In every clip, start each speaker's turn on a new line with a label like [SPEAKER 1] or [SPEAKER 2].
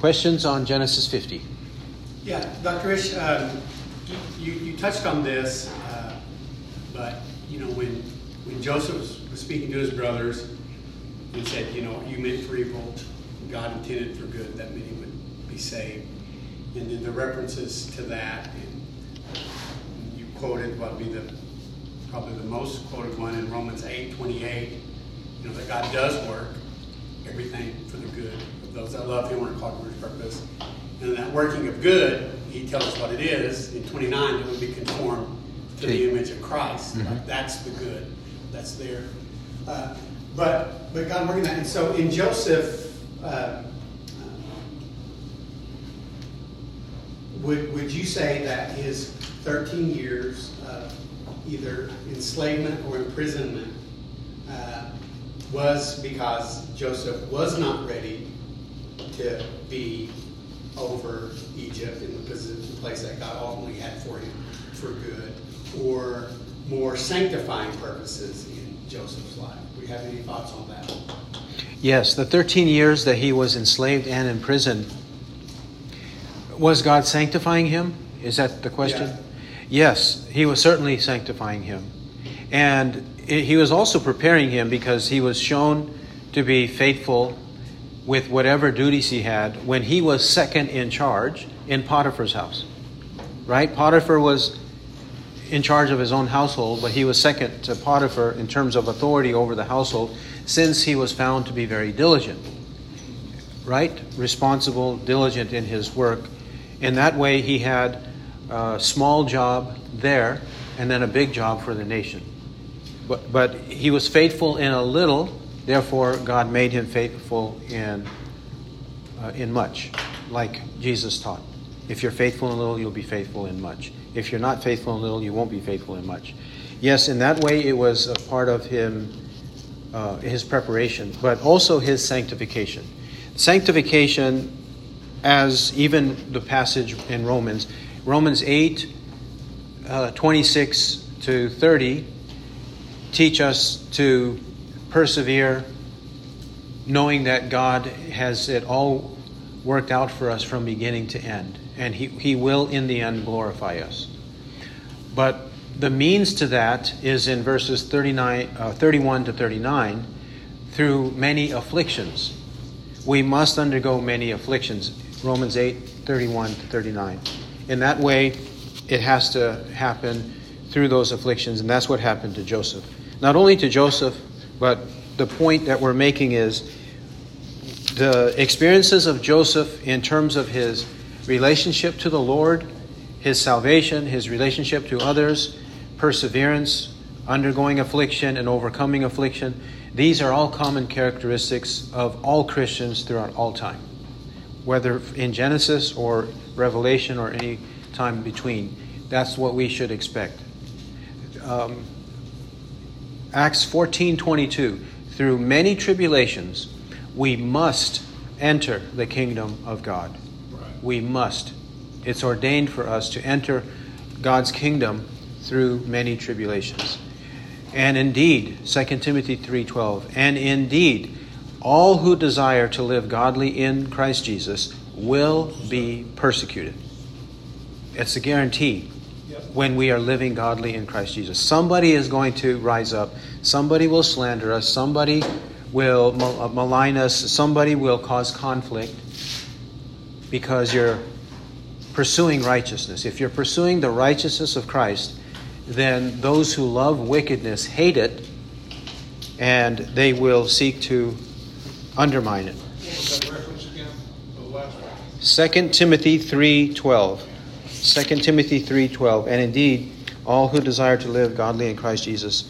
[SPEAKER 1] Questions on Genesis 50?
[SPEAKER 2] Yeah, Dr. Ish, um, you, you, touched on this, uh, but you know when when Joseph was, speaking to his brothers he said, you know, you meant for evil, God intended for good, that many would be saved, and then the references to that, and you quoted what would be the probably the most quoted one in Romans 8, 28, you know, that God does work everything for the good those that love Him or called to His purpose. And that working of good, He tells us what it is. In 29, it would be conformed to the image of Christ. Mm-hmm. that's the good that's there. Uh, but but God working that, and so in Joseph. Uh, would, would you say that his 13 years of either enslavement or imprisonment uh, was because Joseph was not ready to be over Egypt in the position, place that God ultimately had for him for good, or more sanctifying purposes in Joseph's life. Do we have any thoughts on that?
[SPEAKER 1] Yes, the 13 years that he was enslaved and in prison, was God sanctifying him? Is that the question? Yeah. Yes, he was certainly sanctifying him. And he was also preparing him because he was shown to be faithful with whatever duties he had when he was second in charge in Potiphar's house. Right? Potiphar was in charge of his own household, but he was second to Potiphar in terms of authority over the household since he was found to be very diligent. Right? Responsible, diligent in his work. In that way, he had a small job there and then a big job for the nation. But, but he was faithful in a little, therefore, God made him faithful in, uh, in much, like Jesus taught. If you're faithful in little, you'll be faithful in much. If you're not faithful in little, you won't be faithful in much. Yes, in that way, it was a part of him, uh, his preparation, but also his sanctification. Sanctification, as even the passage in Romans, Romans 8, uh, 26 to 30 teach us to persevere, knowing that God has it all worked out for us from beginning to end, and He, he will in the end glorify us. But the means to that is in verses 39, uh, 31 to 39 through many afflictions. We must undergo many afflictions. Romans 8, 31 to 39. In that way, it has to happen through those afflictions, and that's what happened to Joseph not only to Joseph, but the point that we're making is the experiences of Joseph in terms of his relationship to the Lord, his salvation, his relationship to others, perseverance, undergoing affliction, and overcoming affliction. These are all common characteristics of all Christians throughout all time, whether in Genesis or Revelation or any time between. That's what we should expect. Um, Acts 14:22 through many tribulations we must enter the kingdom of God. Right. We must. It's ordained for us to enter God's kingdom through many tribulations. And indeed, 2 Timothy 3:12, and indeed all who desire to live godly in Christ Jesus will be persecuted. It's a guarantee when we are living godly in Christ Jesus. Somebody is going to rise up, somebody will slander us, somebody will uh, malign us, somebody will cause conflict because you're pursuing righteousness. If you're pursuing the righteousness of Christ, then those who love wickedness hate it and they will seek to undermine it. 2 Timothy 3:12 2 Timothy 3:12 and indeed all who desire to live godly in Christ Jesus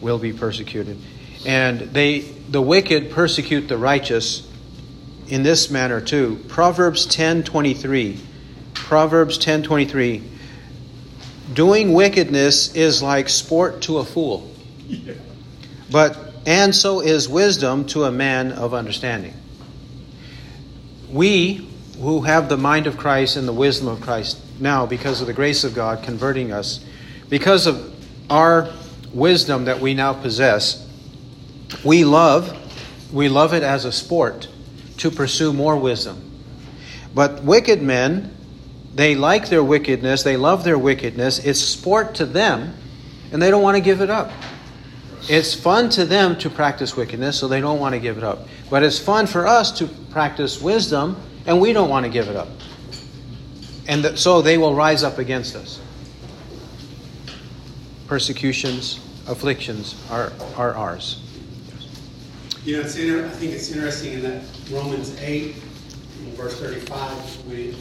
[SPEAKER 1] will be persecuted. And they the wicked persecute the righteous in this manner too. Proverbs 10:23 Proverbs 10:23 Doing wickedness is like sport to a fool. But and so is wisdom to a man of understanding. We who have the mind of Christ and the wisdom of Christ now, because of the grace of God converting us, because of our wisdom that we now possess, we love, we love it as a sport to pursue more wisdom. But wicked men, they like their wickedness, they love their wickedness. It's sport to them, and they don't want to give it up. It's fun to them to practice wickedness, so they don't want to give it up. But it's fun for us to practice wisdom, and we don't want to give it up. And th- so they will rise up against us. Persecutions, afflictions are, are ours.
[SPEAKER 2] You know, it's inter- I think it's interesting in that Romans 8, verse 35, when it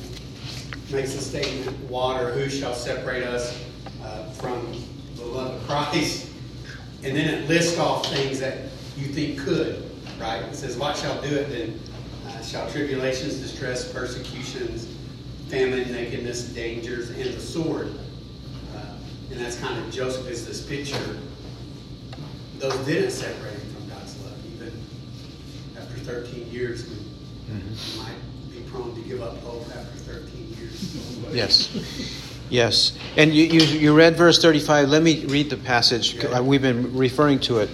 [SPEAKER 2] makes the statement, water, who shall separate us uh, from the love of Christ? And then it lists off things that you think could, right? It says, what shall do it then? Uh, shall tribulations, distress, persecutions, famine, nakedness, dangers, and the sword. Uh, and that's kind of Joseph is this picture. Those didn't separate him from God's love, even after 13 years. We
[SPEAKER 1] Mm-hmm.
[SPEAKER 2] might be prone to give up hope after 13 years.
[SPEAKER 1] Yes. Yes. And you, you, you read verse 35. Let me read the passage. Uh, We've been referring to it.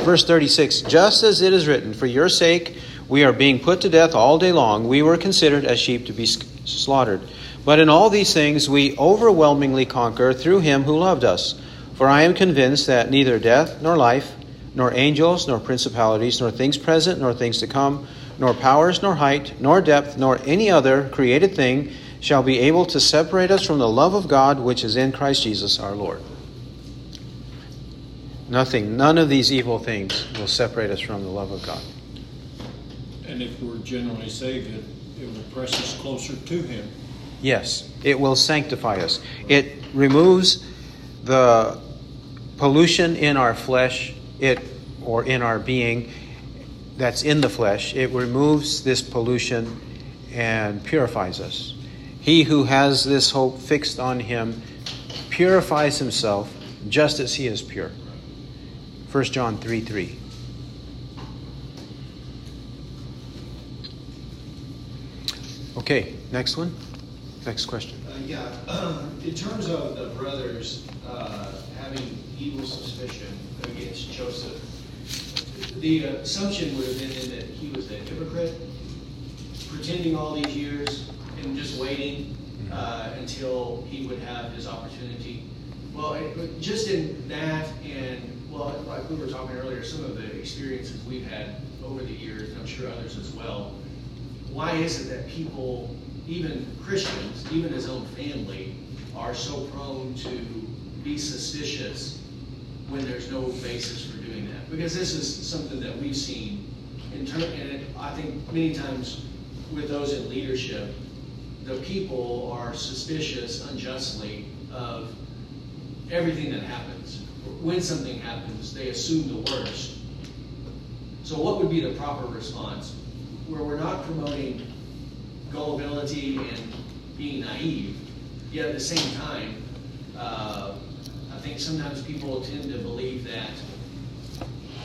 [SPEAKER 1] Verse 36 Just as it is written, For your sake we are being put to death all day long. We were considered as sheep to be slaughtered. But in all these things we overwhelmingly conquer through him who loved us. For I am convinced that neither death nor life, nor angels, nor principalities, nor things present, nor things to come, nor powers, nor height, nor depth, nor any other created thing shall be able to separate us from the love of God which is in Christ Jesus our Lord. Nothing, none of these evil things will separate us from the love of God.
[SPEAKER 3] And if we're generally saved, press us closer to Him.
[SPEAKER 1] Yes, it will sanctify us. It removes the pollution in our flesh, it or in our being that's in the flesh. It removes this pollution and purifies us. He who has this hope fixed on him purifies himself just as he is pure. 1 John 3 3. Okay, next one. Next question.
[SPEAKER 4] Uh, Yeah, in terms of the brothers uh, having evil suspicion against Joseph, the assumption would have been that he was a hypocrite, pretending all these years and just waiting uh, until he would have his opportunity. Well, it- just in that and, well, like we were talking earlier, some of the experiences we've had over the years, and I'm sure others as well, why is it that people, even Christians, even his own family, are so prone to be suspicious when there's no basis for doing that? Because this is something that we've seen in turn, and I think many times with those in leadership, the people are suspicious unjustly of everything that happens. When something happens, they assume the worst. So what would be the proper response? Where we're not promoting gullibility and being naive, yet at the same time, uh, I think sometimes people tend to believe that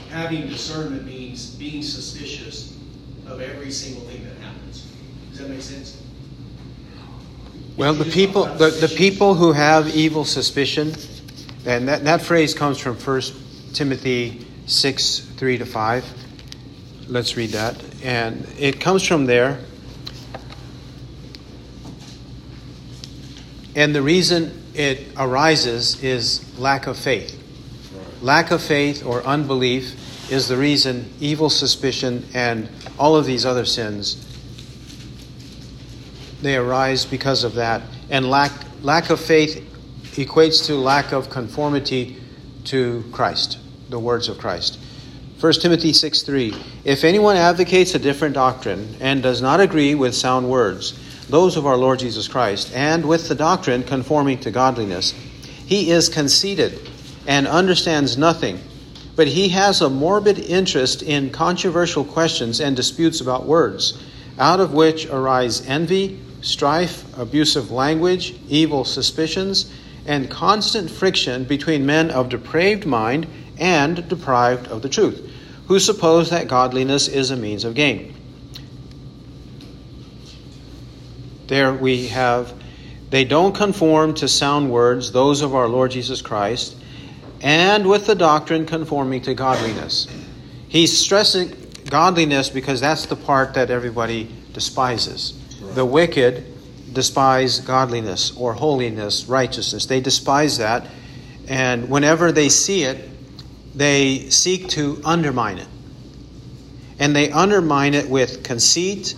[SPEAKER 4] having discernment means being suspicious of every single thing that happens. Does that make sense?
[SPEAKER 1] Well, the people, the, the people who have evil suspicion, and that, that phrase comes from 1 Timothy 6 3 to 5. Let's read that. And it comes from there. And the reason it arises is lack of faith. Lack of faith or unbelief is the reason evil suspicion and all of these other sins they arise because of that. And lack, lack of faith equates to lack of conformity to Christ, the words of Christ. 1 Timothy 6 3. If anyone advocates a different doctrine and does not agree with sound words, those of our Lord Jesus Christ, and with the doctrine conforming to godliness, he is conceited and understands nothing, but he has a morbid interest in controversial questions and disputes about words, out of which arise envy, strife, abusive language, evil suspicions, and constant friction between men of depraved mind and deprived of the truth, who suppose that godliness is a means of gain. There we have, they don't conform to sound words, those of our Lord Jesus Christ, and with the doctrine conforming to godliness. He's stressing godliness because that's the part that everybody despises. The wicked despise godliness or holiness, righteousness. They despise that. And whenever they see it, they seek to undermine it. And they undermine it with conceit,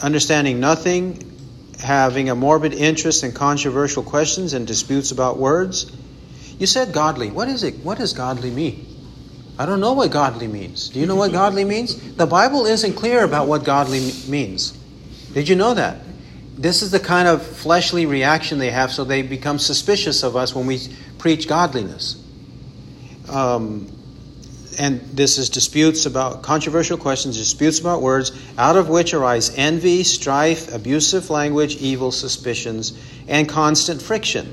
[SPEAKER 1] understanding nothing, having a morbid interest in controversial questions and disputes about words. You said godly. What is it? What does godly mean? I don't know what godly means. Do you know what godly means? The Bible isn't clear about what godly means. Did you know that? This is the kind of fleshly reaction they have, so they become suspicious of us when we preach godliness. Um, and this is disputes about controversial questions, disputes about words, out of which arise envy, strife, abusive language, evil suspicions, and constant friction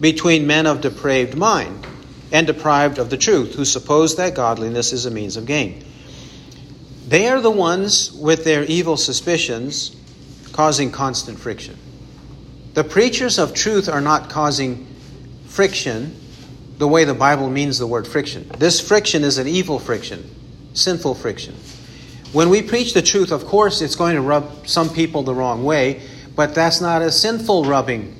[SPEAKER 1] between men of depraved mind and deprived of the truth, who suppose that godliness is a means of gain. They are the ones with their evil suspicions causing constant friction. The preachers of truth are not causing friction the way the Bible means the word friction. This friction is an evil friction, sinful friction. When we preach the truth, of course, it's going to rub some people the wrong way, but that's not a sinful rubbing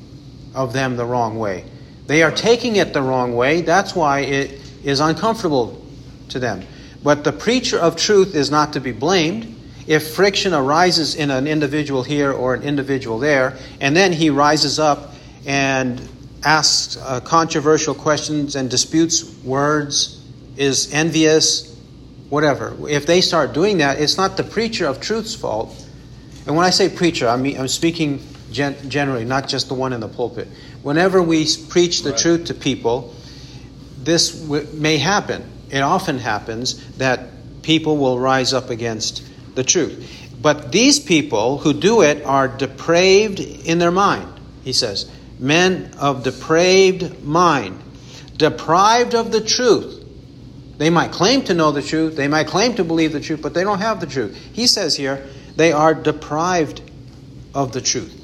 [SPEAKER 1] of them the wrong way. They are taking it the wrong way. That's why it is uncomfortable to them. But the preacher of truth is not to be blamed. If friction arises in an individual here or an individual there, and then he rises up and asks uh, controversial questions and disputes words, is envious, whatever. If they start doing that, it's not the preacher of truth's fault. And when I say preacher, I mean I'm speaking gen- generally, not just the one in the pulpit. Whenever we preach the right. truth to people, this w- may happen. It often happens that people will rise up against the truth. But these people who do it are depraved in their mind, he says men of depraved mind, deprived of the truth. They might claim to know the truth, they might claim to believe the truth, but they don't have the truth. He says here, they are deprived of the truth.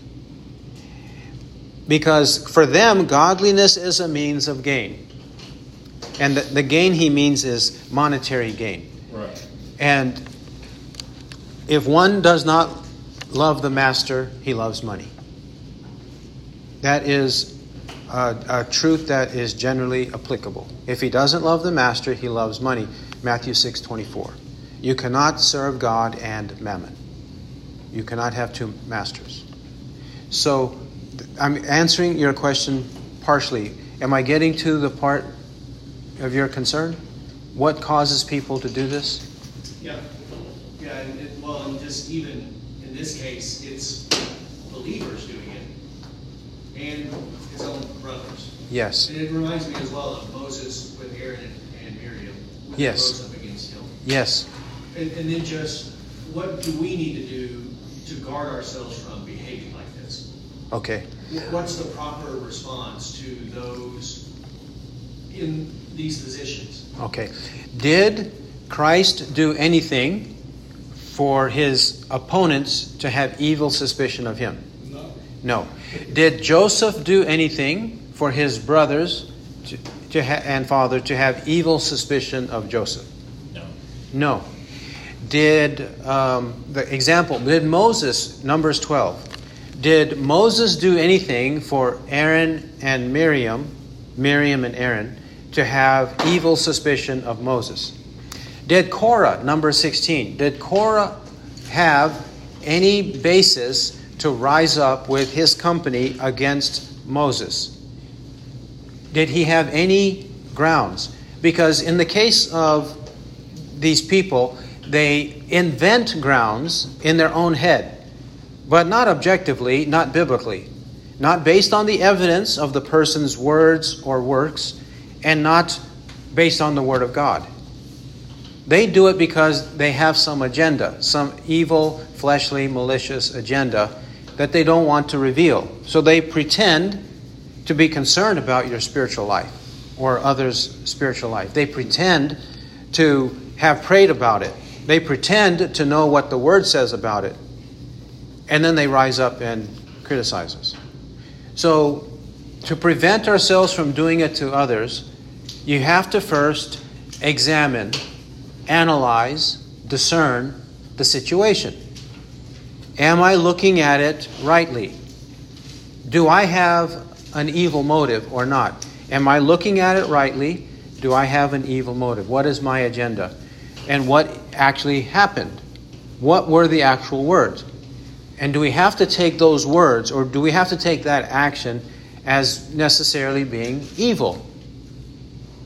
[SPEAKER 1] Because for them, godliness is a means of gain. And the, the gain he means is monetary gain.
[SPEAKER 3] Right.
[SPEAKER 1] And if one does not love the master, he loves money. That is a, a, truth that is generally applicable. If he doesn't love the master, he loves money. Matthew 6 24. You cannot serve God and mammon. You cannot have two masters. So I'm answering your question partially. Am I getting to the part of your concern? What causes people to do this?
[SPEAKER 4] Yeah. Yeah, and it, well, and just even in this case, it's believers doing and his own brothers.
[SPEAKER 1] Yes.
[SPEAKER 4] And it reminds me as well of Moses with Aaron and, and Miriam.
[SPEAKER 1] Yes.
[SPEAKER 4] Rose up against him.
[SPEAKER 1] Yes.
[SPEAKER 4] And, and then just what do we need to do to guard ourselves from behaving like this?
[SPEAKER 1] Okay.
[SPEAKER 4] What's the proper response to those in these positions?
[SPEAKER 1] Okay. Did Christ do anything for his opponents to have evil suspicion of him?
[SPEAKER 3] No.
[SPEAKER 1] Did Joseph do anything for his brothers to, to ha- and father to have evil suspicion of Joseph?
[SPEAKER 3] No.
[SPEAKER 1] No. Did, um, the example, did Moses, Numbers 12, did Moses do anything for Aaron and Miriam, Miriam and Aaron, to have evil suspicion of Moses? Did Korah, number 16, did Korah have any basis to rise up with his company against Moses. Did he have any grounds? Because in the case of these people, they invent grounds in their own head, but not objectively, not biblically, not based on the evidence of the person's words or works, and not based on the Word of God. They do it because they have some agenda, some evil, fleshly, malicious agenda that they don't want to reveal. So they pretend to be concerned about your spiritual life or others' spiritual life. They pretend to have prayed about it. They pretend to know what the Word says about it. And then they rise up and criticize us. So, to prevent ourselves from doing it to others, you have to first examine, analyze, discern the situation. Am I looking at it rightly? Do I have an evil motive or not? Am I looking at it rightly? Do I have an evil motive? What is my agenda? And what actually happened? What were the actual words? And do we have to take those words or do we have to take that action as necessarily being evil?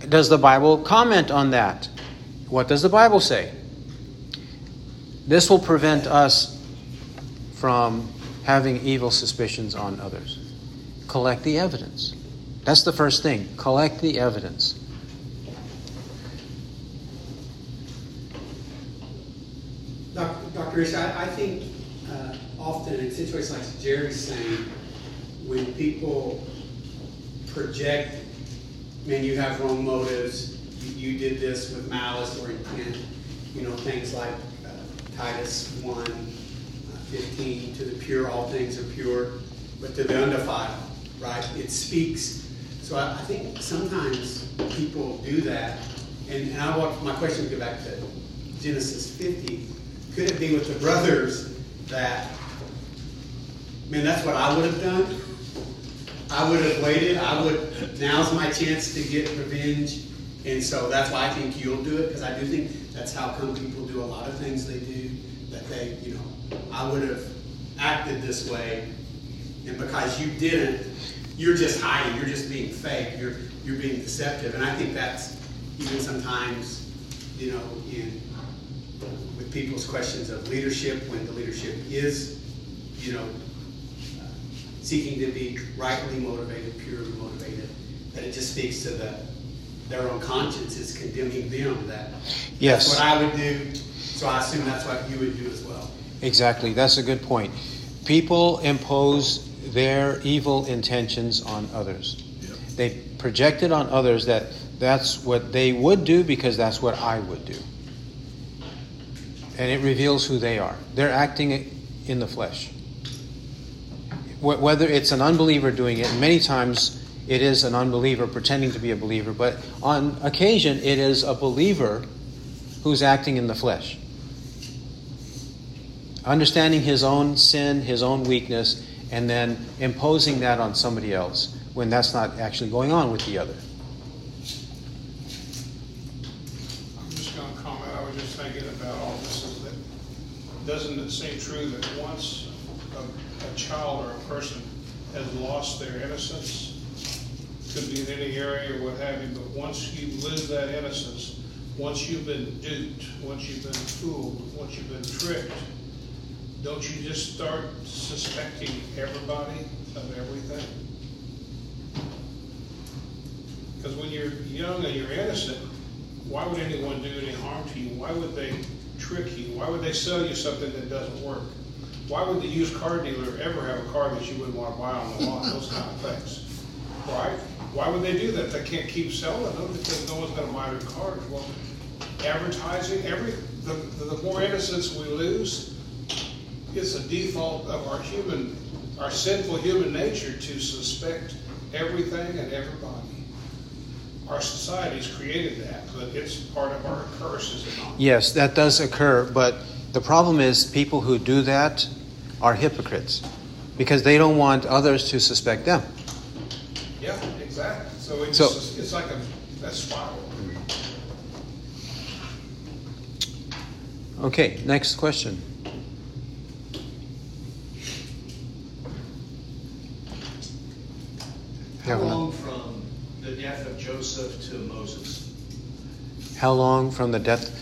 [SPEAKER 1] Does the Bible comment on that? What does the Bible say? This will prevent us from having evil suspicions on others. Collect the evidence. That's the first thing. Collect the evidence.
[SPEAKER 2] Dr. Rich, I, think uh, often in situations like Jerry's saying, when people project, man, you have wrong motives, you, you did this with malice or intent, you know, things like uh, Titus 1 uh, 15, to the pure, all things are pure, but to the undefiled, right? It speaks. So I, I think sometimes people do that. And, and I want my question to go back to Genesis 50 could it be with the brothers that, man, that's what I would have done? I would have waited. I would, now's my chance to get revenge. And so that's why I think you'll do it, because I do think that's how come people do a lot of things they do, that they, you know, I would have acted this way. And because you didn't, you're just hiding, you're just being fake, you're, you're being deceptive. And I think that's even sometimes, you know, in with people's questions of leadership when the leadership is, you know, uh, seeking to be rightly motivated, purely motivated, that it just speaks to the their own conscience is condemning them. That
[SPEAKER 1] yes.
[SPEAKER 2] that's what I would do. So I assume that's what you would do as well.
[SPEAKER 1] Exactly. That's a good point. People impose their evil intentions on others. Yep. They project it on others that that's what they would do because that's what I would do and it reveals who they are. They're acting in the flesh. Whether it's an unbeliever doing it, many times it is an unbeliever pretending to be a believer, but on occasion it is a believer who's acting in the flesh. Understanding his own sin, his own weakness, and then imposing that on somebody else when that's not actually going on with the other.
[SPEAKER 5] I'm just going to comment. I was just thinking about all this is that doesn't it seem true that once a, a child or a person has lost their innocence, could be in any area or what have you, but once you lose that innocence, once you've been duped, once you've been fooled, once you've been tricked, don't you just start suspecting everybody of everything? Because when you're young and you're innocent, why would anyone do any harm to you? Why would they trick you? Why would they sell you something that doesn't work? Why would the used car dealer ever have a car that you wouldn't want to buy on the lot? Those kind of things, right? Why would they do that? They can't keep selling them because no one's going to buy their cars. Well, advertising, every the, the more innocence we lose, it's a default of our human, our sinful human nature to suspect everything and everybody. Our society's created that, but it's part of our curse, is it not?
[SPEAKER 1] Yes, that does occur, but the problem is people who do that are hypocrites because they don't want others to suspect them.
[SPEAKER 5] Yeah, exactly. So it's, so, it's like a, a spiral.
[SPEAKER 1] Okay, next question.
[SPEAKER 4] How long from the death of Joseph to Moses?
[SPEAKER 1] How long from the death?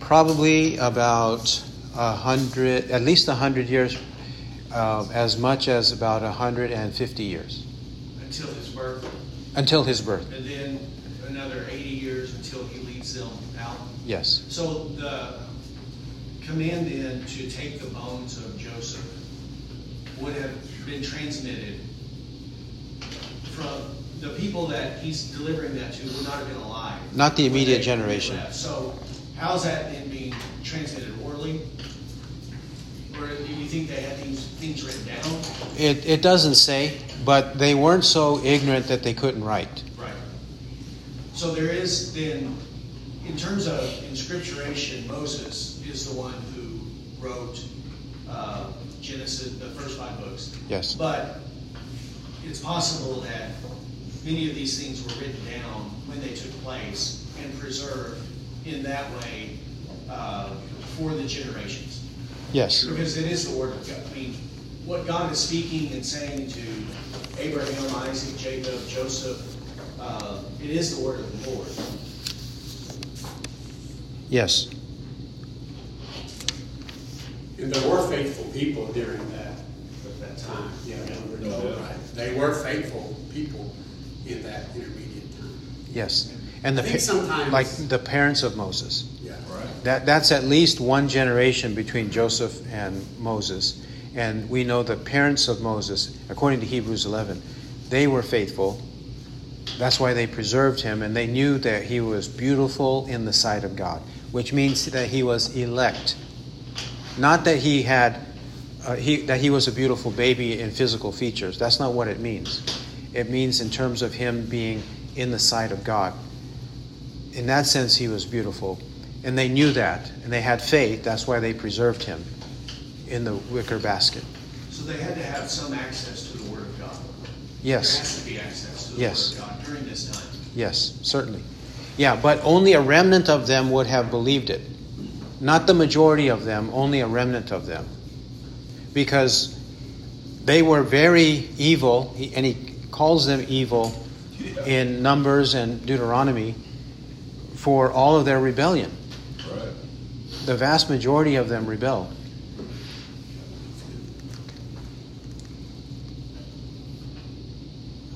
[SPEAKER 1] Probably about a hundred, at least a hundred years, uh, as much as about a hundred and fifty years.
[SPEAKER 4] Until his birth.
[SPEAKER 1] Until his birth.
[SPEAKER 4] And then another eighty years until he leads them out.
[SPEAKER 1] Yes.
[SPEAKER 4] So the command then to take the bones of Joseph would have been transmitted from the people that he's delivering that to would not have been alive.
[SPEAKER 1] Not the immediate generation.
[SPEAKER 4] So how's that then being transmitted orally? Or do you think they had things, things written down?
[SPEAKER 1] It, it doesn't say, but they weren't so ignorant that they couldn't write.
[SPEAKER 4] Right. So there is then, in terms of inscripturation, Moses is the one who wrote uh, Genesis, the first five books.
[SPEAKER 1] Yes.
[SPEAKER 4] But it's possible that many of these things were written down when they took place and preserved in that way uh, for the generations.
[SPEAKER 1] Yes.
[SPEAKER 4] Because it is the word of God. I mean, what God is speaking and saying to Abraham, Isaac, Jacob, Joseph, uh, it is the word of the Lord.
[SPEAKER 1] Yes.
[SPEAKER 2] And there were faithful people during that, that time, yeah, we were told, right? They were faithful people in that intermediate time.
[SPEAKER 1] Yes. And the
[SPEAKER 2] I think
[SPEAKER 1] pa-
[SPEAKER 2] sometimes-
[SPEAKER 1] like the parents of Moses.
[SPEAKER 2] Yeah. Right.
[SPEAKER 1] That that's at least one generation between Joseph and Moses. And we know the parents of Moses, according to Hebrews 11, they were faithful. That's why they preserved him, and they knew that he was beautiful in the sight of God, which means that he was elect. Not that he had, uh, he, that he was a beautiful baby in physical features. That's not what it means. It means in terms of him being in the sight of God. In that sense, he was beautiful. And they knew that, and they had faith. That's why they preserved him in the wicker basket.
[SPEAKER 4] So they had to have some access to the Word of God. There
[SPEAKER 1] Yes,
[SPEAKER 4] has to be access to the
[SPEAKER 1] Yes.
[SPEAKER 4] Word of God during this time.
[SPEAKER 1] yes, certainly. Yeah, but only a remnant of them would have believed it. Not the majority of them, only a remnant of them. Because they were very evil, and he calls them evil in Numbers and Deuteronomy for all of their rebellion.
[SPEAKER 6] Right.
[SPEAKER 1] The vast majority of them rebelled.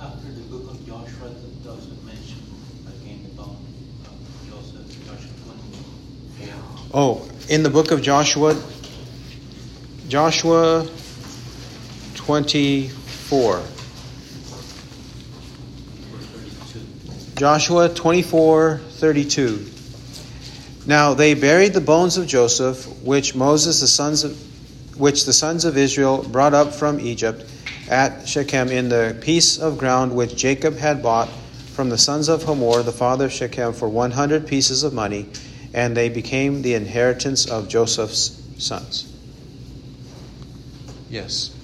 [SPEAKER 7] After the book of Joshua, that doesn't mention again about uh, Joseph, Joshua 24.
[SPEAKER 1] Oh, in the book of Joshua, Joshua 24. Joshua 24, 32. Now they buried the bones of Joseph, which Moses, the sons of which the sons of Israel brought up from Egypt at Shechem in the piece of ground which Jacob had bought from the sons of Hamor, the father of Shechem, for 100 pieces of money, and they became the inheritance of Joseph's sons. Yes.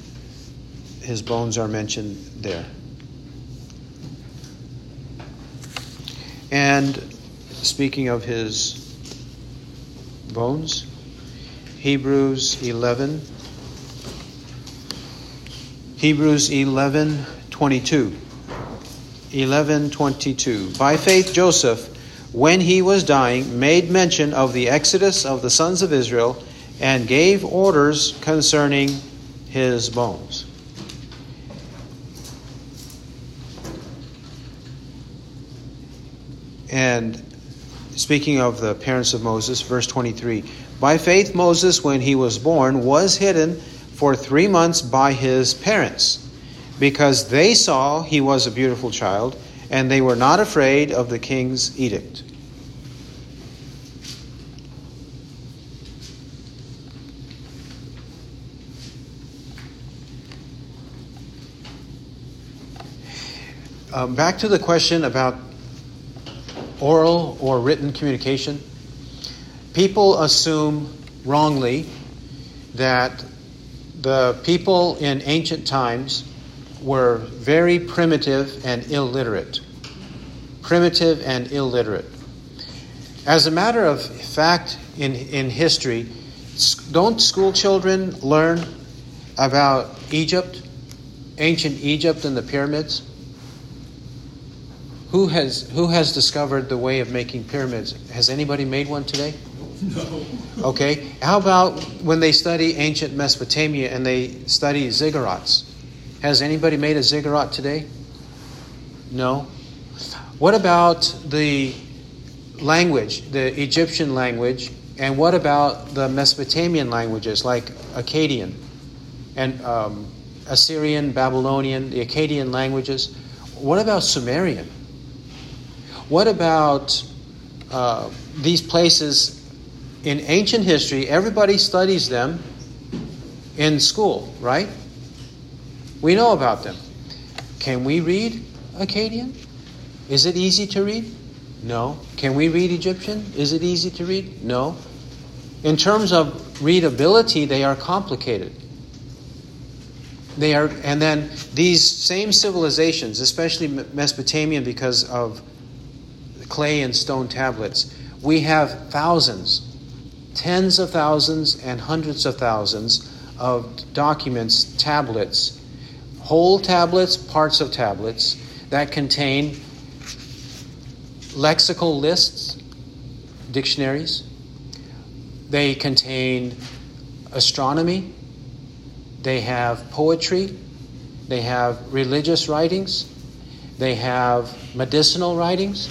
[SPEAKER 1] His bones are mentioned there. And speaking of his bones, Hebrews 11 Hebrews 11 22 11 22 By faith Joseph when he was dying made mention of the exodus of the sons of Israel and gave orders concerning his bones And speaking of the parents of Moses, verse 23 By faith, Moses, when he was born, was hidden for three months by his parents, because they saw he was a beautiful child, and they were not afraid of the king's edict. Um, back to the question about oral or written communication, people assume wrongly that the people in ancient times were very primitive and illiterate. Primitive and illiterate. As a matter of fact, in, in history, don't school children learn about Egypt, ancient Egypt, and the pyramids? Who has who has discovered the way of making pyramids? Has anybody made one today?
[SPEAKER 4] No.
[SPEAKER 1] Okay. How about when they study ancient Mesopotamia and they study ziggurats? Has anybody made a ziggurat today? No. What about the language, the Egyptian language, and what about the Mesopotamian languages like Akkadian and um, Assyrian, Babylonian, the Akkadian languages? What about Sumerian? What about uh, these places in ancient history? Everybody studies them in school, right? We know about them. Can we read Akkadian? Is it easy to read? No. Can we read Egyptian? Is it easy to read? No. In terms of readability, they are complicated. They are, and then these same civilizations, especially Mesopotamian, because of clay and stone tablets, we have thousands, tens of thousands, and hundreds of thousands of documents, tablets, whole tablets, parts of tablets that contain lexical lists, dictionaries. They contain astronomy. They have poetry. They have religious writings. They have medicinal writings.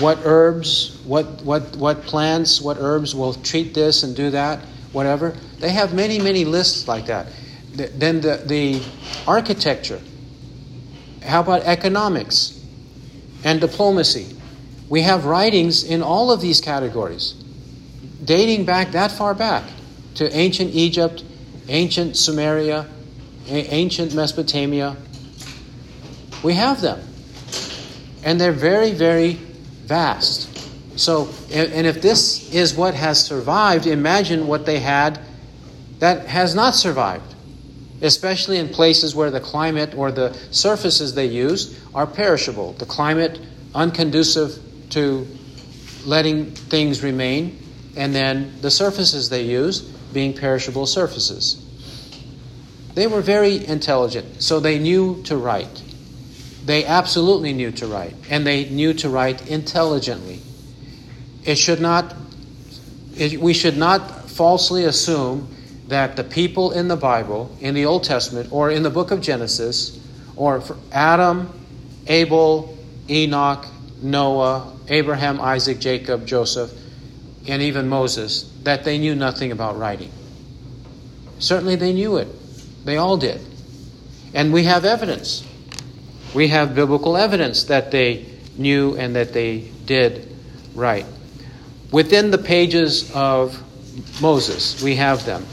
[SPEAKER 1] What herbs, what, what, what plants, what herbs will treat this and do that, whatever. They have many, many lists like that. Then the, the architecture. How about economics and diplomacy? We have writings in all of these categories, dating back that far back to ancient Egypt, ancient Sumeria, ancient Mesopotamia. We have them. And they're very, very vast. So, and if this is what has survived, imagine what they had that has not survived, especially in places where the climate or the surfaces they use are perishable. The climate unconducive to letting things remain, and then the surfaces they use being perishable surfaces. They were very intelligent, so they knew to write. They absolutely knew to write, and they knew to write intelligently. It should not, it, we should not falsely assume that the people in the Bible, in the Old Testament, or in the book of Genesis, or Adam, Abel, Enoch, Noah, Abraham, Isaac, Jacob, Joseph, and even Moses, that they knew nothing about writing. Certainly they knew it. They all did. And we have evidence. We have biblical evidence that they knew and that they did write. Within the pages of Moses, we have them.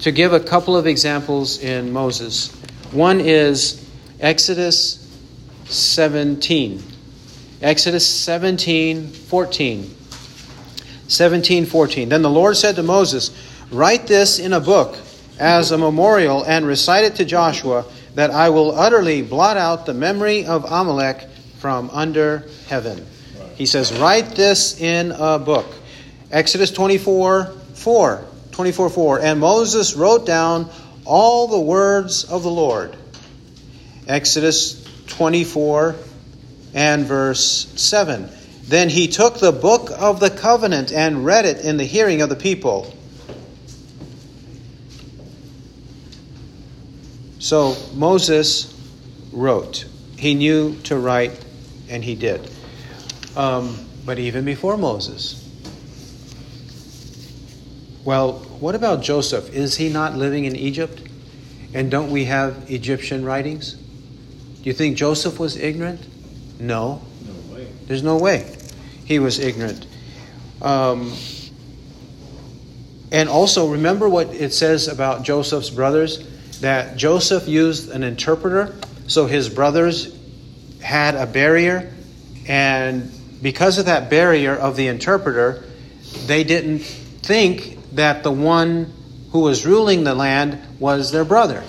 [SPEAKER 1] To give a couple of examples in Moses, one is Exodus 17. Exodus 17 14. 17 14. Then the Lord said to Moses, Write this in a book as a memorial and recite it to Joshua, that I will utterly blot out the memory of Amalek from under heaven. He says, Write this in a book. Exodus 24 4. 24 4. And Moses wrote down all the words of the Lord. Exodus 24 and verse 7. Then he took the book of the covenant and read it in the hearing of the people. So Moses wrote. He knew to write, and he did. Um, but even before Moses. Well, what about Joseph? Is he not living in Egypt? And don't we have Egyptian writings? Do you think Joseph was ignorant? No.
[SPEAKER 3] No way.
[SPEAKER 1] There's no way he was ignorant. Um, and also, remember what it says about Joseph's brothers? That Joseph used an interpreter, so his brothers had a barrier, and because of that barrier of the interpreter, they didn't think that the one who was ruling the land was their brother,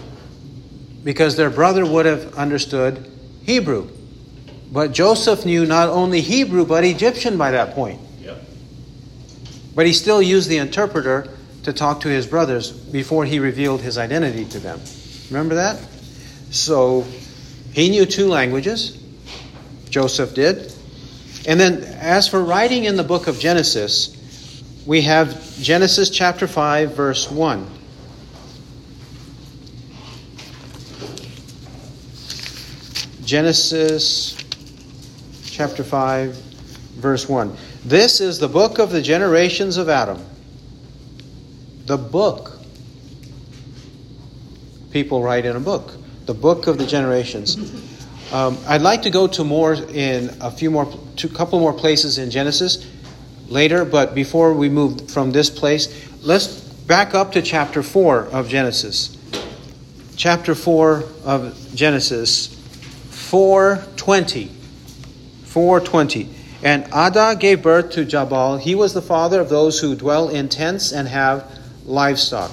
[SPEAKER 1] because their brother would have understood Hebrew. But Joseph knew not only Hebrew, but Egyptian by that point.
[SPEAKER 3] Yep.
[SPEAKER 1] But he still used the interpreter to talk to his brothers before he revealed his identity to them. Remember that? So he knew two languages. Joseph did. And then, as for writing in the book of Genesis, we have Genesis chapter 5, verse 1. Genesis chapter 5, verse 1. This is the book of the generations of Adam. The book. People write in a book. The book of the generations. Um, I'd like to go to more in a few more, a couple more places in Genesis later, but before we move from this place, let's back up to chapter 4 of Genesis. Chapter 4 of Genesis, 420. 420. And Adah gave birth to Jabal. He was the father of those who dwell in tents and have livestock.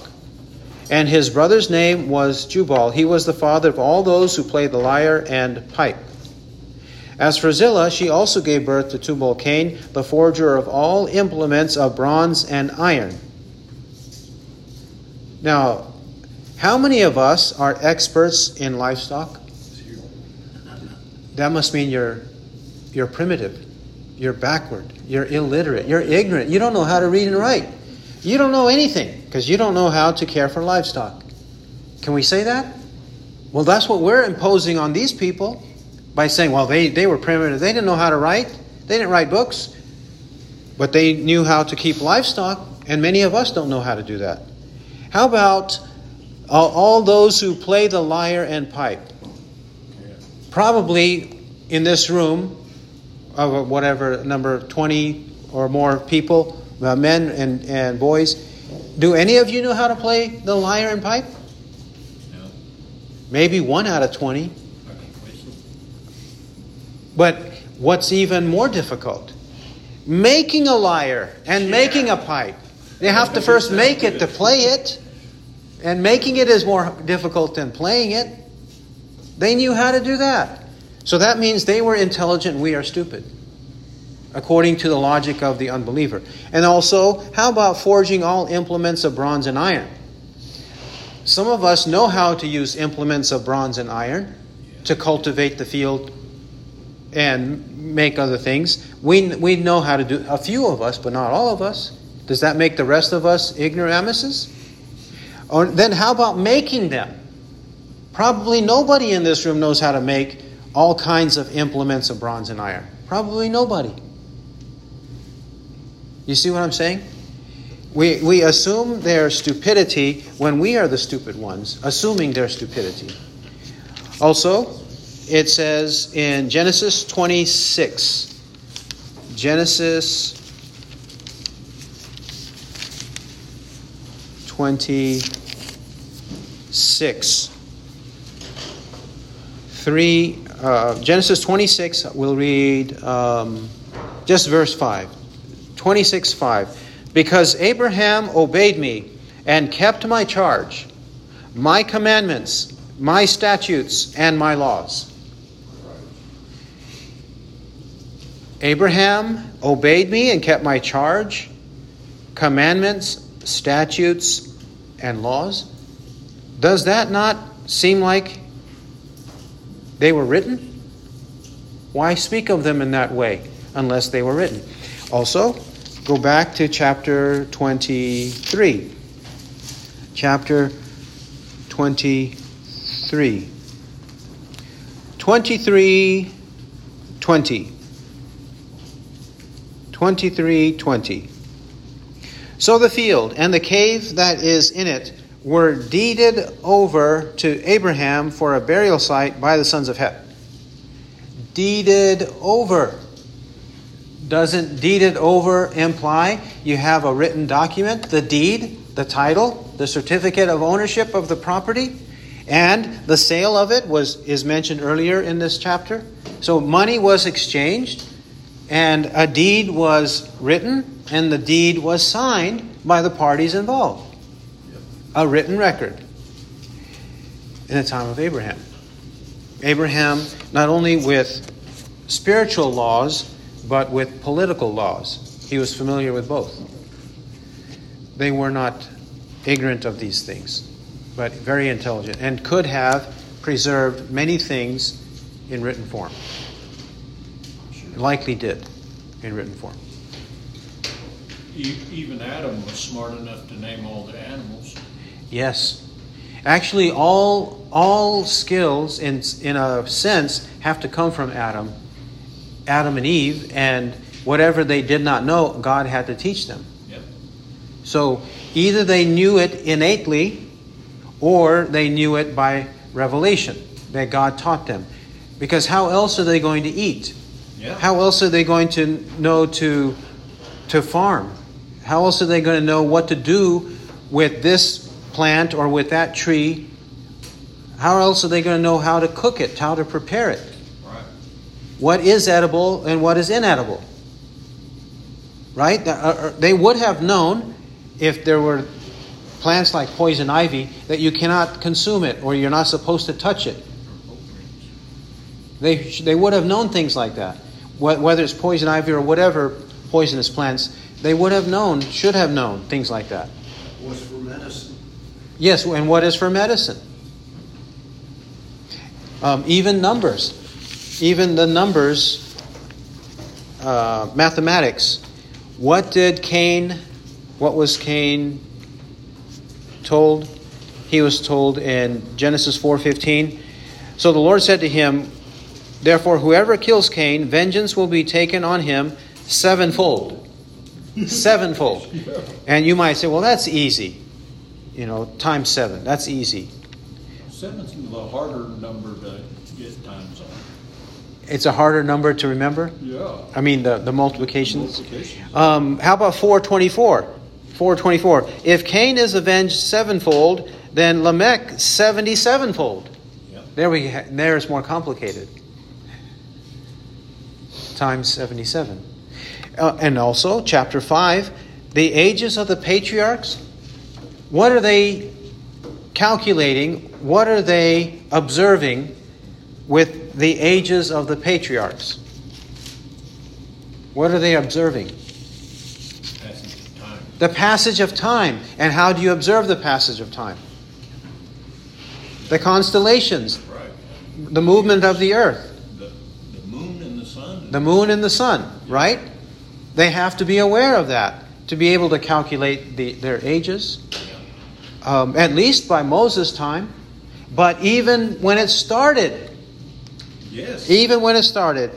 [SPEAKER 1] and his brother's name was Jubal. He was the father of all those who played the lyre and pipe. As for Zillah, she also gave birth to Tubal Cain, the forger of all implements of bronze and iron. Now, how many of us are experts in livestock? That must mean you're you're primitive. You're backward. You're illiterate. You're ignorant. You don't know how to read and write. You don't know anything because you don't know how to care for livestock. Can we say that? Well, that's what we're imposing on these people by saying, well, they, they were primitive. They didn't know how to write, they didn't write books, but they knew how to keep livestock, and many of us don't know how to do that. How about all, all those who play the lyre and pipe? Probably in this room, of whatever number, 20 or more people, uh, men and, and boys, do any of you know how to play the lyre and pipe?
[SPEAKER 3] No.
[SPEAKER 1] Maybe one out of 20. But what's even more difficult? Making a lyre and making a pipe. They have to first make it to play it, and making it is more difficult than playing it. They knew how to do that. So that means they were intelligent, we are stupid, according to the logic of the unbeliever. And also, how about forging all implements of bronze and iron? Some of us know how to use implements of bronze and iron to cultivate the field and make other things. We, we know how to do a few of us, but not all of us. Does that make the rest of us ignoramuses? Or then how about making them? Probably nobody in this room knows how to make all kinds of implements of bronze and iron. Probably nobody. You see what I'm saying? We, we assume their stupidity when we are the stupid ones, assuming their stupidity. Also, it says in Genesis 26, Genesis 26, 3, uh, Genesis 26, we'll read um, just verse 5. 26, 5. Because Abraham obeyed me and kept my charge, my commandments, my statutes, and my laws. Abraham obeyed me and kept my charge, commandments, statutes, and laws. Does that not seem like they were written? Why speak of them in that way unless they were written? Also, go back to chapter 23. Chapter 23. 23 20. 23:20. So the field and the cave that is in it were deeded over to Abraham for a burial site by the sons of Heth. Deeded over. Doesn't deeded over imply you have a written document, the deed, the title, the certificate of ownership of the property, and the sale of it was is mentioned earlier in this chapter. So money was exchanged and a deed was written, and the deed was signed by the parties involved. A written record in the time of Abraham. Abraham, not only with spiritual laws, but with political laws. He was familiar with both. They were not ignorant of these things, but very intelligent, and could have preserved many things in written form likely did in written form.
[SPEAKER 3] Even Adam was smart enough to name all the animals.
[SPEAKER 1] Yes. Actually, all, all skills, in, in a sense, have to come from Adam, Adam and Eve, and whatever they did not know, God had to teach them.
[SPEAKER 3] Yep.
[SPEAKER 1] So either they knew it innately or they knew it by revelation that God taught them. Because how else are they going to eat?
[SPEAKER 3] Yeah.
[SPEAKER 1] How else are they going to know to, to farm? How else are they going to know what to do with this plant or with that tree? How else are they going to know how to cook it, how to prepare it? What is edible and what is inedible? Right? Uh, uh, They would have known if there were plants like poison ivy that you cannot consume it or you're not supposed to touch it. They, they would have known things like that. Whether it's poison ivy or whatever poisonous plants, they would have known, should have known things like that.
[SPEAKER 6] was for medicine.
[SPEAKER 1] Yes, and what is for medicine? Um, even numbers, even the numbers, uh, mathematics. What did Cain? What was Cain told? He was told in Genesis four fifteen. So the Lord said to him, "Therefore, whoever kills Cain, vengeance will be taken on him sevenfold." sevenfold. And you might say, "Well, that's easy." you know, times seven. That's easy.
[SPEAKER 3] Seven's the harder number to get times on.
[SPEAKER 1] It's a harder number to remember.
[SPEAKER 3] Yeah.
[SPEAKER 1] I mean, the, the multiplications.
[SPEAKER 3] Multiplications.
[SPEAKER 1] Um, how about 424? 424. If Cain is avenged sevenfold, then Lamech 77fold.
[SPEAKER 3] Yep.
[SPEAKER 1] There we ha- there it's more complicated. Times 77. Uh, and also, chapter 5, the ages of the patriarchs. What are they calculating? What are they observing with the ages of the patriarchs? What are they observing?
[SPEAKER 3] Passage.
[SPEAKER 1] The passage of time. And how do you observe the passage of time? The constellations,
[SPEAKER 3] Right.
[SPEAKER 1] the movement of the earth,
[SPEAKER 3] The, the moon and the sun.
[SPEAKER 1] the moon and the sun, right? They have to be aware of that to be able to calculate the, their ages, um, at least by Moses' time. But even when it started,
[SPEAKER 3] Yes.
[SPEAKER 1] even when it started,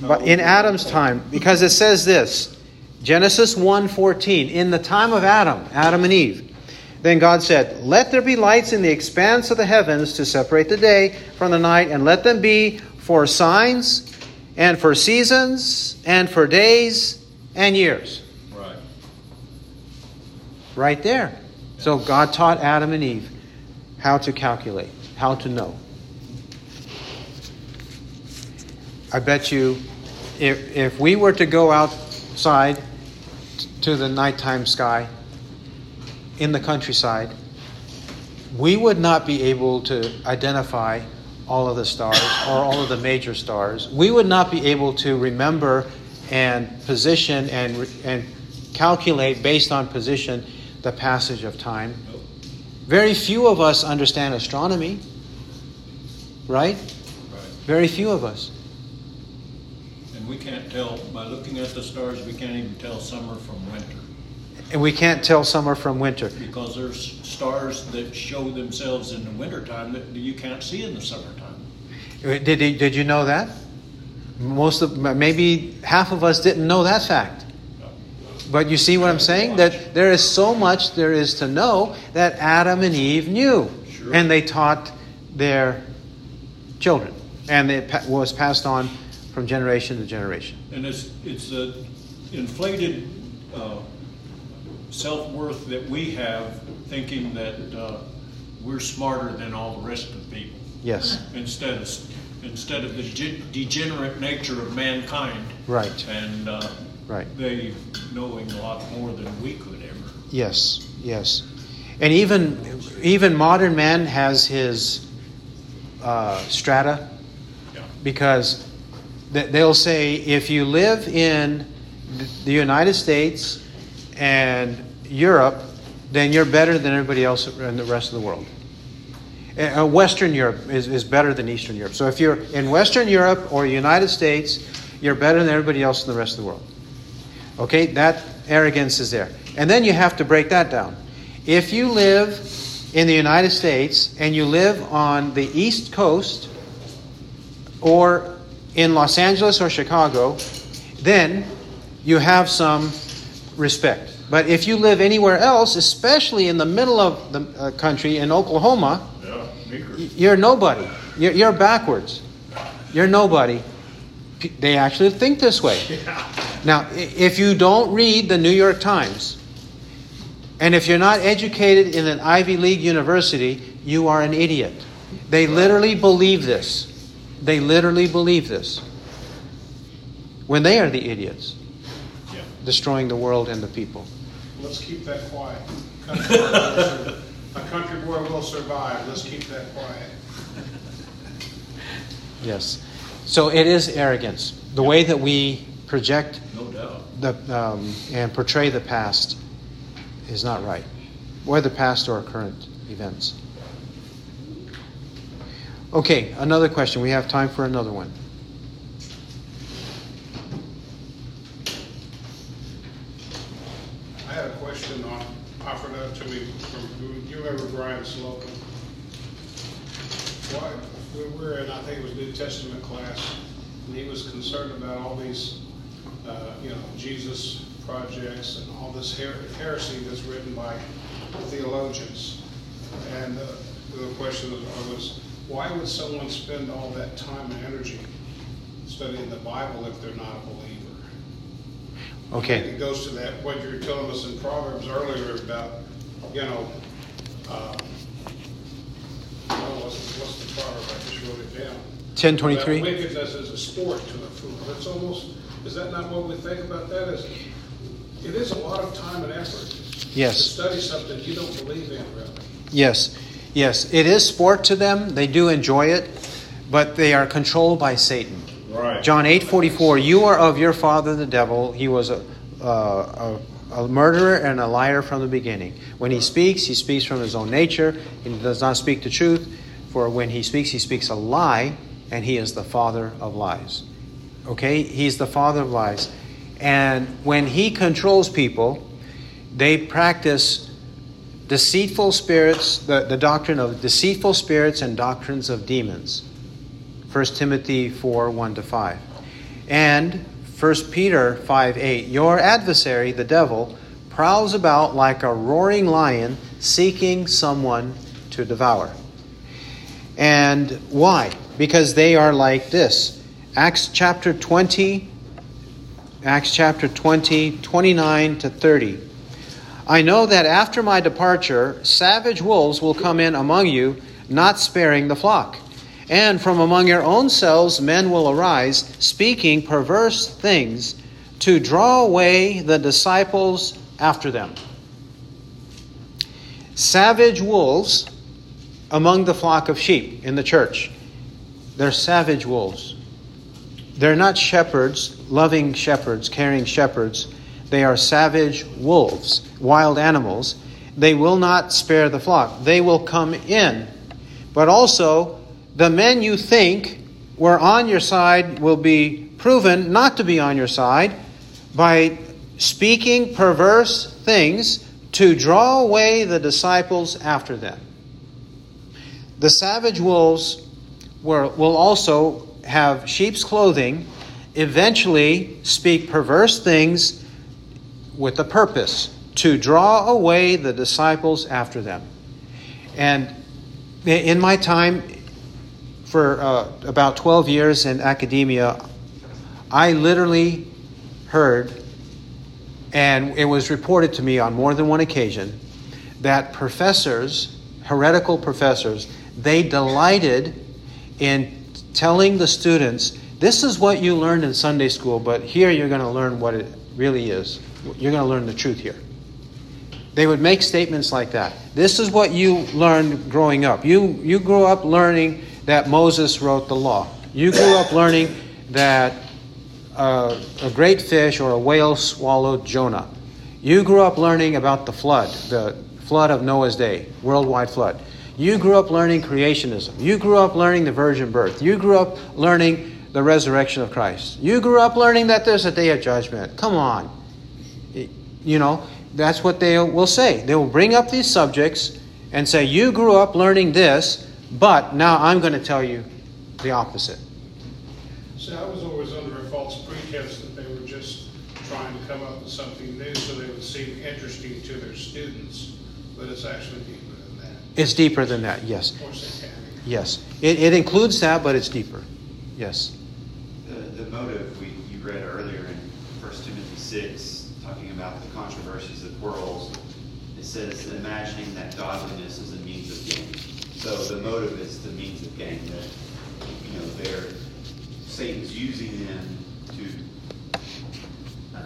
[SPEAKER 1] but in Adam's time, because it says this, Genesis 1:14, in the time of Adam, Adam and Eve. Then God said, "Let there be lights in the expanse of the heavens to separate the day from the night, and let them be for signs and for seasons and for days and years."
[SPEAKER 3] Right.
[SPEAKER 1] Right there. So God taught Adam and Eve how to calculate, how to know. I bet you if, if we were to go outside to the nighttime sky in the countryside, we would not be able to identify all of the stars or all of the major stars. We would not be able to remember and position and, and calculate based on position the passage of time. Very few of us understand astronomy, right?
[SPEAKER 3] Right.
[SPEAKER 1] Very few of us.
[SPEAKER 3] We can't tell, by looking at the stars, we can't even tell summer from winter.
[SPEAKER 1] And we can't tell summer from winter.
[SPEAKER 3] Because there's stars that show themselves in the wintertime that you can't see in the summertime.
[SPEAKER 1] Uh, did, did, did you know that? Most of, maybe half of us didn't know that fact. But you see what I'm saying? That there is so much there is to know that Adam and Eve knew.
[SPEAKER 3] Sure.
[SPEAKER 1] And they taught their children. And it was passed on from generation to generation.
[SPEAKER 3] And it's, it's a inflated uh, self-worth that we have, thinking that uh, we're smarter than all the rest of the people.
[SPEAKER 1] Yes.
[SPEAKER 3] Instead of, instead of the ge- degenerate nature of mankind.
[SPEAKER 1] Right.
[SPEAKER 3] And uh,
[SPEAKER 1] Right.
[SPEAKER 3] they knowing a lot more than we could ever.
[SPEAKER 1] Yes, yes. And even even modern man has his uh, strata
[SPEAKER 3] Yeah.
[SPEAKER 1] because they'll say if you live in the United States and Europe, then you're better than everybody else in the rest of the world. Uh, Western Europe is, is better than Eastern Europe. So if you're in Western Europe or United States, you're better than everybody else in the rest of the world. Okay, that arrogance is there. And then you have to break that down. If you live in the United States and you live on the East Coast or in Los Angeles or Chicago, then you have some respect. But if you live anywhere else, especially in the middle of the uh, country in Oklahoma,
[SPEAKER 3] Yeah,
[SPEAKER 1] you're nobody. You're, you're backwards. You're nobody. They actually think this way. Now, if you don't read the New York Times, and if you're not educated in an Ivy League university, you are an idiot. They literally believe this. They literally believe this. When they are the idiots,
[SPEAKER 3] Yeah.
[SPEAKER 1] destroying the world and the people.
[SPEAKER 5] Let's keep that quiet. country boy will sur- a country boy will survive. Let's keep that quiet.
[SPEAKER 1] Yes. So it is arrogance. The way that we project
[SPEAKER 3] No doubt.
[SPEAKER 1] the, um, and portray the past is not right, whether past or current events. Okay, another question. We have time for another one.
[SPEAKER 5] I had a question on, offered up to me from, you remember Brian Slocum? Why, we were in, I think it was New Testament class, and he was concerned about all these, uh, you know, Jesus projects and all this her- heresy that's written by theologians. And uh, the question was, why would someone spend all that time and energy studying the Bible if they're not a believer?
[SPEAKER 1] Okay.
[SPEAKER 5] It goes to that, what you were telling us in Proverbs earlier about, you know, um, oh, what's, what's the proverb, I just wrote it down.
[SPEAKER 1] 1023?
[SPEAKER 5] Wickedness is a sport to a fool, that's almost, is that not what we think about that as? It is a lot of time and effort.
[SPEAKER 1] Yes.
[SPEAKER 5] To study something you don't believe in, really.
[SPEAKER 1] Yes. Yes. It is sport to them. They do enjoy it, but they are controlled by Satan.
[SPEAKER 5] Right.
[SPEAKER 1] John 8:44 You are of your father the devil he was a, uh, a, a murderer and a liar from the beginning when he speaks he speaks from his own nature and he does not speak the truth for when he speaks he speaks a lie and he is the father of lies okay he's the father of lies and when he controls people they practice deceitful spirits the, the doctrine of deceitful spirits and doctrines of demons 1 Timothy 4 1 to 5. And 1 Peter 5 8. Your adversary, the devil, prowls about like a roaring lion seeking someone to devour. And why? Because they are like this. Acts chapter 20, Acts chapter 20, 29 to 30. I know that after my departure, savage wolves will come in among you, not sparing the flock. And from among your own selves men will arise, speaking perverse things, to draw away the disciples after them. Savage wolves among the flock of sheep in the church. They're savage wolves. They're not shepherds, loving shepherds, caring shepherds. They are savage wolves, wild animals. They will not spare the flock. They will come in. But also, the men you think were on your side will be proven not to be on your side by speaking perverse things to draw away the disciples after them. The savage wolves were, will also have sheep's clothing, eventually speak perverse things with a purpose to draw away the disciples after them. And in my time, for uh, about 12 years in academia, I literally heard, and it was reported to me on more than one occasion, that professors, heretical professors, they delighted in telling the students, this is what you learned in Sunday school, but here you're going to learn what it really is. You're going to learn the truth here. They would make statements like that. This is what you learned growing up. You, you grew up learning that Moses wrote the law. You grew up learning that uh, a great fish or a whale swallowed Jonah. You grew up learning about the flood, the flood of Noah's day, worldwide flood. You grew up learning creationism. You grew up learning the virgin birth. You grew up learning the resurrection of Christ. You grew up learning that there's a day of judgment. Come on. You know, that's what they will say. They will bring up these subjects and say, You grew up learning this, but now I'm going to tell you the opposite.
[SPEAKER 5] See, I was always under a false pretense that they were just trying to come up with something new so they would seem interesting to their students, but it's actually deeper than that,
[SPEAKER 1] It's deeper than that, yes.
[SPEAKER 5] or satanic.
[SPEAKER 1] Yes. It, it includes that, but it's deeper. Yes.
[SPEAKER 6] The, the motive we, you read earlier in 1 Timothy 6, talking about the controversies of quarrels, it says imagining that godliness is a means of gain. So the motive is the means of gain, that, you know, they're, Satan's using them to uh,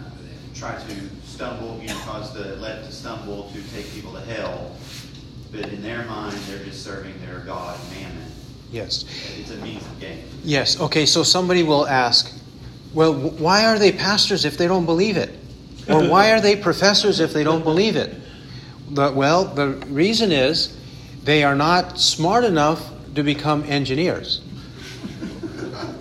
[SPEAKER 6] try try to stumble, you know, cause the elect to stumble to take people to hell. But in their mind, they're just serving their God, Mammon.
[SPEAKER 1] Yes.
[SPEAKER 6] It's a means of gain.
[SPEAKER 1] Yes. Okay, so somebody will ask, well, why are they pastors if they don't believe it? Or why are they professors if they don't believe it? Well, the reason is they are not smart enough to become engineers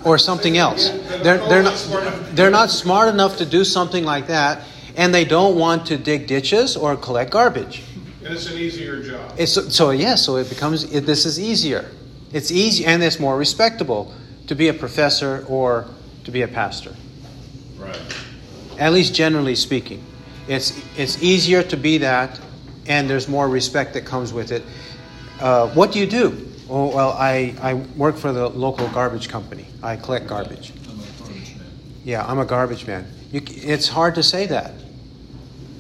[SPEAKER 1] or something else. They're, they're, not, they're not smart enough to do something like that, and they don't want to dig ditches or collect garbage.
[SPEAKER 5] And it's an easier job.
[SPEAKER 1] It's, so yes, so it becomes it, this is easier. It's easy and it's more respectable to be a professor or to be a pastor.
[SPEAKER 3] Right.
[SPEAKER 1] At least generally speaking, it's it's easier to be that, and there's more respect that comes with it. Uh, what do you do? Oh, well, I, I work for the local garbage company. I collect garbage.
[SPEAKER 3] I'm a garbage man.
[SPEAKER 1] Yeah, I'm a garbage man. You, it's hard to say that.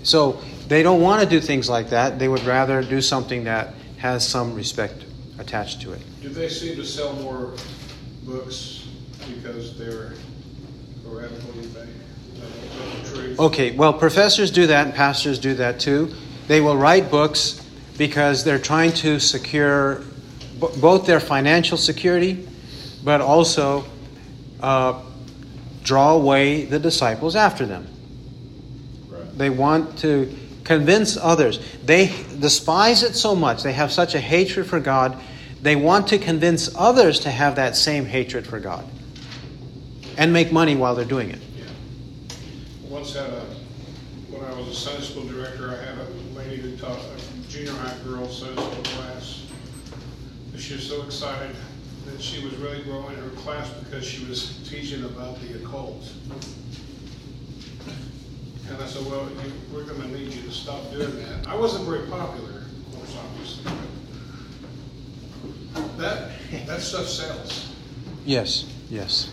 [SPEAKER 1] So they don't want to do things like that. They would rather do something that has some respect attached to it.
[SPEAKER 5] Do they seem to sell more books because they're, or have, what do you think? Is that- is that the truth?
[SPEAKER 1] Okay, well, professors do that and pastors do that too. They will write books because they're trying to secure b- both their financial security, but also uh, draw away the disciples after them.
[SPEAKER 3] Right.
[SPEAKER 1] They want to convince others. They despise it so much. They have such a hatred for God. They want to convince others to have that same hatred for God and make money while they're doing it.
[SPEAKER 5] Once had a, when I was a Sunday school director, I had a lady who taught a junior high girl Sunday school class. She was so excited that she was really growing her class because she was teaching about the occult. And I said, well, you, we're gonna need you to stop doing that. I wasn't very popular, of course, obviously, that, that stuff sells.
[SPEAKER 1] Yes, yes.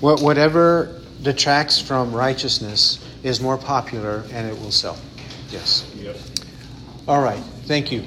[SPEAKER 1] Wha- Whatever detracts from righteousness is more popular and it will sell. Yes.
[SPEAKER 3] Yep.
[SPEAKER 1] All right. Thank you.